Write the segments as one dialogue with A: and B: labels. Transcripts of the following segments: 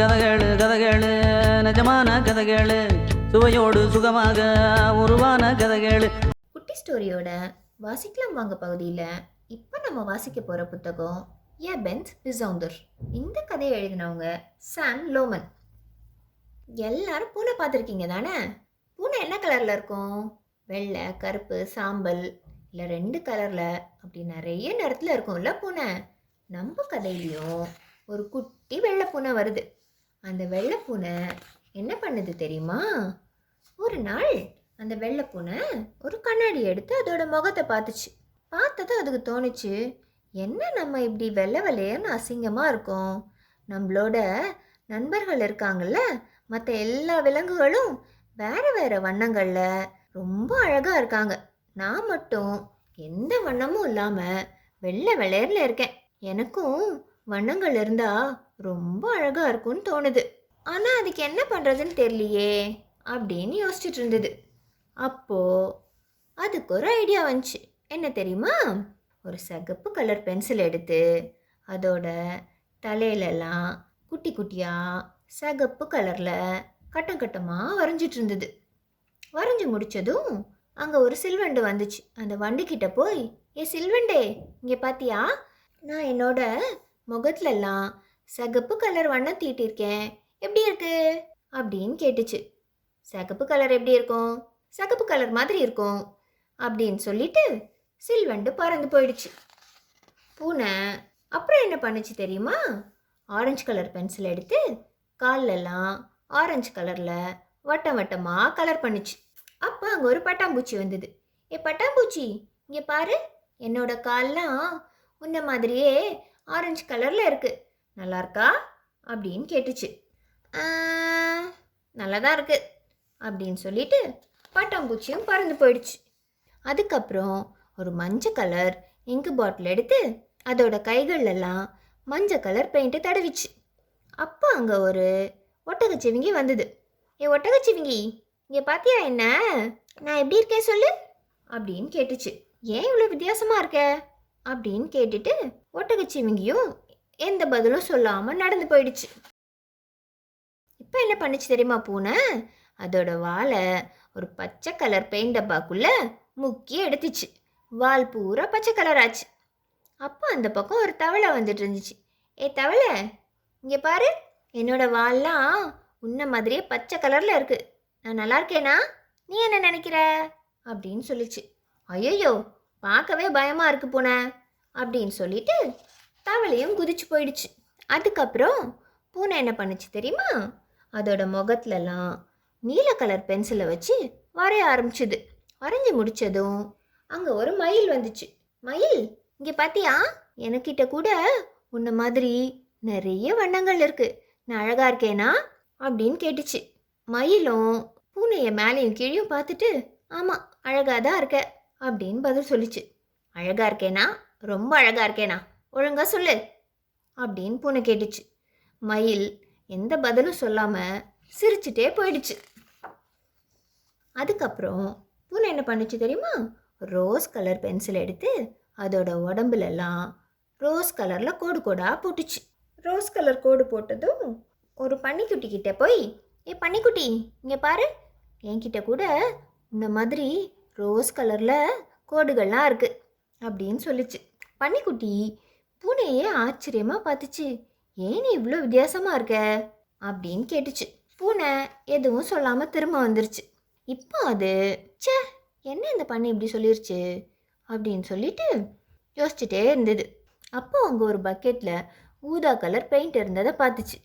A: கதகளு கதகளு நிஜமான கதகளு சுவையோடு சுகமாக உருவான கதகளு.
B: குட்டி ஸ்டோரியோட வாசிக்கலாம் வாங்க பகுதியில். இப்போ நம்ம வாசிக்க போகிற புத்தகம் ஏ பென்ஸ் பிசவுந்தர் இந்த கதையை எழுதினவங்க சாம் லோமன். எல்லாரும் பூனை பார்த்துருக்கீங்க தானே? பூனை என்ன கலரில் இருக்கும்? வெள்ளை கருப்பு சாம்பல் இல்லை ரெண்டு கலரில் அப்படி நிறைய நிறத்தில் இருக்கும்ல பூனை. நம்ம கதையிலையும் ஒரு குட்டி வெள்ளை பூனை வருது. அந்த வெள்ளைப்பூனை என்ன பண்ணுது தெரியுமா? ஒரு நாள் அந்த வெள்ளை பூனை ஒரு கண்ணாடி எடுத்து அதோட முகத்தை பார்த்துச்சு. பார்த்தது அதுக்கு தோணுச்சு என்ன நம்ம இப்படி வெள்ளை வெள்ளையன்னு அசிங்கமாக இருக்கோம்? நம்மளோட நண்பர்கள் இருக்காங்கல்ல மற்ற எல்லா விலங்குகளும் வேற வேறு வண்ணங்களில் ரொம்ப அழகாக இருக்காங்க. நான் மட்டும் எந்த வண்ணமும் இல்லாமல் வெள்ளை வெளையரில் இருக்கேன். எனக்கும் வண்ணங்கள் இருந்தால் ரொம்ப அழகாக இருக்கும்னு தோணுது. ஆனால் அதுக்கு என்ன பண்ணுறதுன்னு தெரியலையே அப்படின்னு யோசிச்சுட்டு இருந்தது. அப்போ அதுக்கு ஒரு ஐடியா வந்துச்சு. என்ன தெரியுமா? ஒரு சிகப்பு கலர் பென்சில் எடுத்து அதோட தலையிலலாம் குட்டி குட்டியாக சிகப்பு கலரில் கட்டம் கட்டமாக வரைஞ்சிட்டு இருந்தது. வரைஞ்சி முடிச்சதும் அங்கே ஒரு சில்வண்டு வந்துச்சு. அந்த வண்டுக்கிட்ட போய் ஏ சில்வண்டே இங்கே பார்த்தியா நான் என்னோட முகத்துலலாம் சிகப்பு கலர் வண்ணம் தீட்டியிருக்கேன் எப்படி இருக்கு? அப்படின்னு கேட்டுச்சு. சிகப்பு கலர் எப்படி இருக்கும்? சிகப்பு கலர் மாதிரி இருக்கும். அப்படின்னு சொல்லிட்டு சில்வண்டு பறந்து போயிடுச்சு. பூனை அப்புறம் என்ன பண்ணுச்சு தெரியுமா? ஆரஞ்சு கலர் பென்சில் எடுத்து கால்லெல்லாம் ஆரஞ்சு கலரில் வட்டம் வட்டமாக கலர் பண்ணுச்சு. அப்போ அங்கே ஒரு பட்டாம்பூச்சி வந்தது. ஏ பட்டாம்பூச்சி இங்கே பாரு என்னோட கால்லாம் உன்ன மாதிரியே ஆரஞ்சு கலரில் இருக்குது நல்லா இருக்கா அப்படின்னு கேட்டுச்சு. நல்லா தான் இருக்குது அப்படின்னு சொல்லிட்டு பட்டாம்பூச்சியும் பறந்து போயிடுச்சு. அதுக்கப்புறம் ஒரு மஞ்சள் கலர் இங்கு பாட்டில் எடுத்து அதோட கைகளெல்லாம் மஞ்சள் கலர் பெயிண்ட்டு தடவிச்சு. அப்போ அங்கே ஒரு ஒட்டகச்சிவிங்கி வந்தது. ஏ ஒட்டகச்சிவிங்கி இங்கே பார்த்தியா என்ன? நான் எப்படி இருக்கேன் சொல்லு? அப்படின்னு கேட்டுச்சு. ஏன் இவ்வளோ வித்தியாசமாக இருக்க? அப்படின்னு கேட்டுட்டு ஒட்டகச்சிவிங்கியும் எந்த பதிலும் சொல்லாமல் நடந்து போயிடுச்சு. இப்போ என்ன பண்ணுச்சு தெரியுமா பூனை? அதோட வாலை ஒரு பச்சை கலர் பெயிண்ட் டப்பாக்குள்ள முக்கி எடுத்துச்சு. வால் பூரா பச்சை கலர் ஆச்சு. அப்போ அந்த பக்கம் ஒரு தவளை வந்துட்டு இருந்துச்சு. ஏ தவளை இங்கே பாரு என்னோட வால்லாம் உன்ன மாதிரியே பச்சை கலரில் இருக்குது நான் நல்லா இருக்கேனா? நீ என்ன நினைக்கிற? அப்படின்னு சொல்லிச்சு. ஐயோ பார்க்கவே பயமாக இருக்கு பூனை அப்படின்னு சொல்லிட்டு தவளையும் குதிச்சு போயிடுச்சு. அதுக்கப்புறம் பூனை என்ன பண்ணுச்சு தெரியுமா? அதோட முகத்துலலாம் நீல கலர் பென்சிலை வச்சு வரைய ஆரம்பிச்சுது. வரைஞ்சி முடிச்சதும் அங்கே ஒரு மயில் வந்துச்சு. மயில் இங்கே பார்த்தியா எனக்கிட்ட கூட உன்ன மாதிரி நிறைய வண்ணங்கள் இருக்குது நான் அழகாக இருக்கேனா? அப்படின்னு கேட்டுச்சு. மயிலும் பூனையை மேலேயும் கீழேயும் பார்த்துட்டு ஆமாம் அழகாக தான் இருக்க. அப்படின்னு பதில் சொல்லிச்சு. அழகா இருக்கேனா? ரொம்ப அழகா இருக்கேனா? ஒழுங்கா சொல்லு. அப்படின்னு பூனை கேட்டுச்சு. மயில் எந்த பதிலும் சொல்லாமல் சிரிச்சுட்டே போயிடுச்சு. அதுக்கப்புறம் பூனை என்ன பண்ணுச்சு தெரியுமா? ரோஸ் கலர் பென்சில் எடுத்து அதோட உடம்புலலாம் ரோஸ் கலரில் கோடு கோடாக போட்டுச்சு. ரோஸ் கலர் கோடு போட்டதும் ஒரு பன்னிக்குட்டி கிட்டே போய் ஏ பன்னிக்குட்டி இங்கே பாரு. என்கிட்ட கூட இந்த மாதிரி ரோஸ் கலரில் கோடுகள்லாம் இருக்குது அப்படின்னு சொல்லிச்சு. பன்னிக்குட்டி பூனையே ஆச்சரியமாக பார்த்துச்சு. ஏன் நீ இவ்வளோ வித்தியாசமாக இருக்க? அப்படின்னு கேட்டுச்சு. பூனை எதுவும் சொல்லாமல் திரும்ப வந்துருச்சு. இப்போ அது ச்சே என்ன இந்த பண்ணை இப்படி சொல்லிருச்சு? அப்படின்னு சொல்லிட்டு யோசிச்சுட்டே இருந்தது. அப்போ அங்கே ஒரு பக்கெட்டில் ஊதா கலர் பெயிண்ட் இருந்ததை பார்த்துச்சு.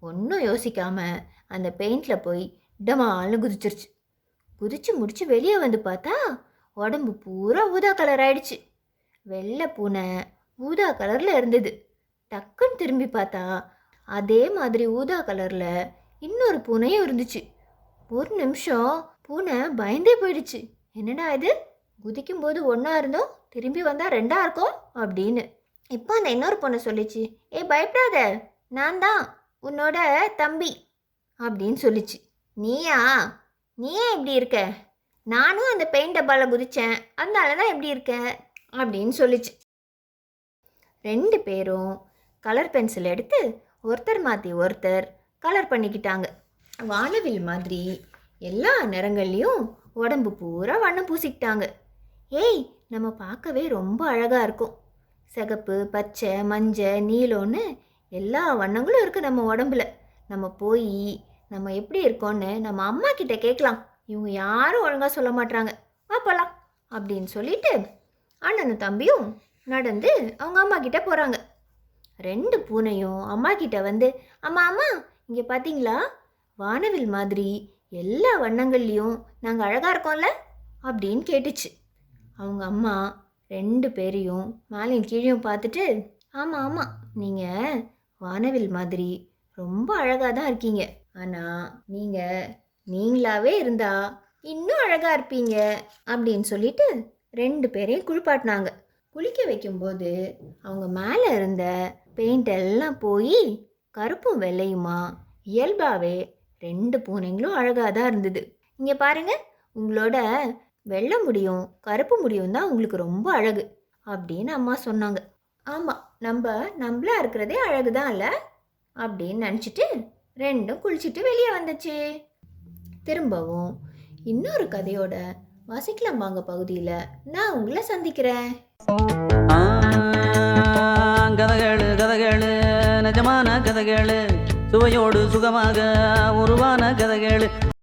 B: ஒன்றும் யோசிக்காமல் அந்த பெயிண்டில் போய் டமால்னு குதிச்சிருச்சு. குதிச்சு முடிச்சு வெளியே வந்து பார்த்தா உடம்பு பூரா ஊதா கலர் ஆயிடுச்சு. வெள்ளை பூனை ஊதா கலரில் இருந்தது. டக்குன்னு திரும்பி பார்த்தா அதே மாதிரி ஊதா கலரில் இன்னொரு பூனையும் இருந்துச்சு. ஒரு நிமிஷம் பூனை பயந்தே போயிடுச்சு. என்னடா இது? குதிக்கும் போது ஒன்றா இருந்தோம் திரும்பி வந்தால் ரெண்டா இருக்கும் அப்படின்னு. இப்போ அந்த இன்னொரு பொண்ணை சொல்லிச்சு ஏ பயப்படாத நான் தான் உன்னோட தம்பி அப்படின்னு சொல்லிச்சு. நீயா? நீ ஏன் இப்படி இருக்க? நானும் அந்த பெயிண்ட் டப்பாவில் குதித்தேன் அதனால தான் எப்படி இருக்க? அப்படின்னு சொல்லிச்சு. ரெண்டு பேரும் கலர் பென்சில் எடுத்து ஒருத்தர் மாற்றி ஒருத்தர் கலர் பண்ணிக்கிட்டாங்க. வானவில் மாதிரி எல்லா நிறங்கள்லேயும் உடம்பு பூரா வண்ணம் பூசிக்கிட்டாங்க. ஏய் நம்ம பார்க்கவே ரொம்ப அழகாக இருக்கும். சிகப்பு பச்சை மஞ்சள் நீலோன்னு எல்லா வண்ணங்களும் இருக்குது நம்ம உடம்புல. நம்ம போய் நம்ம எப்படி இருக்கோன்னு நம்ம அம்மா கிட்ட கேட்கலாம். இவங்க யாரும் ஒழுங்காக சொல்ல மாட்றாங்க. வா அப்படின்னு சொல்லிட்டு அண்ணனும் தம்பியும் நடந்து அவங்க அம்மா கிட்ட போகிறாங்க ரெண்டு பூனையும் அம்மா கிட்ட வந்து அம்மா அம்மா இங்கே பார்த்தீங்களா வானவில் மாதிரி எல்லா வண்ணங்கள்லேயும் நாங்கள் அழகாக இருக்கோம்ல? அப்படின்னு கேட்டுச்சு. அவங்க அம்மா ரெண்டு பேரையும் மேலையும் கீழையும் பார்த்துட்டு ஆமாம் ஆமாம் நீங்கள் வானவில் மாதிரி ரொம்ப அழகாக தான் இருக்கீங்க. ஆனால் நீங்கள் நீங்களாவே இருந்தா இன்னும் அழகாக இருப்பீங்க அப்படின்னு சொல்லிட்டு ரெண்டு பேரையும் குளிப்பாட்டினாங்க. குளிக்க வைக்கும்போது அவங்க மேலே இருந்த பெயிண்ட் எல்லாம் போய் கருப்பும் வெள்ளையுமா இயல்பாகவே ரெண்டு பூனைங்களும் அழகாக தான் இருந்தது. இங்கே பாருங்க உங்களோட வெள்ளை முடியும் கருப்பு முடியும் தான் உங்களுக்கு ரொம்ப அழகு அப்படின்னு அம்மா சொன்னாங்க. ஆமாம் நம்ம நம்மளா இருக்கிறதே அழகு தான் இல்லை அப்படின்னு நினச்சிட்டு ரெண்டும் குளிச்சுட்டு வெளியே வந்துச்சு. திரும்பவும் இன்னொரு கதையோட வாசிக்கலாம் வாங்க பகுதியில். நான் உங்களை சந்திக்கிறேன்.
A: கதகளு கதகளு நிஜமான கதகளு. சுவையோடு சுகமாக உருவான கதகளு.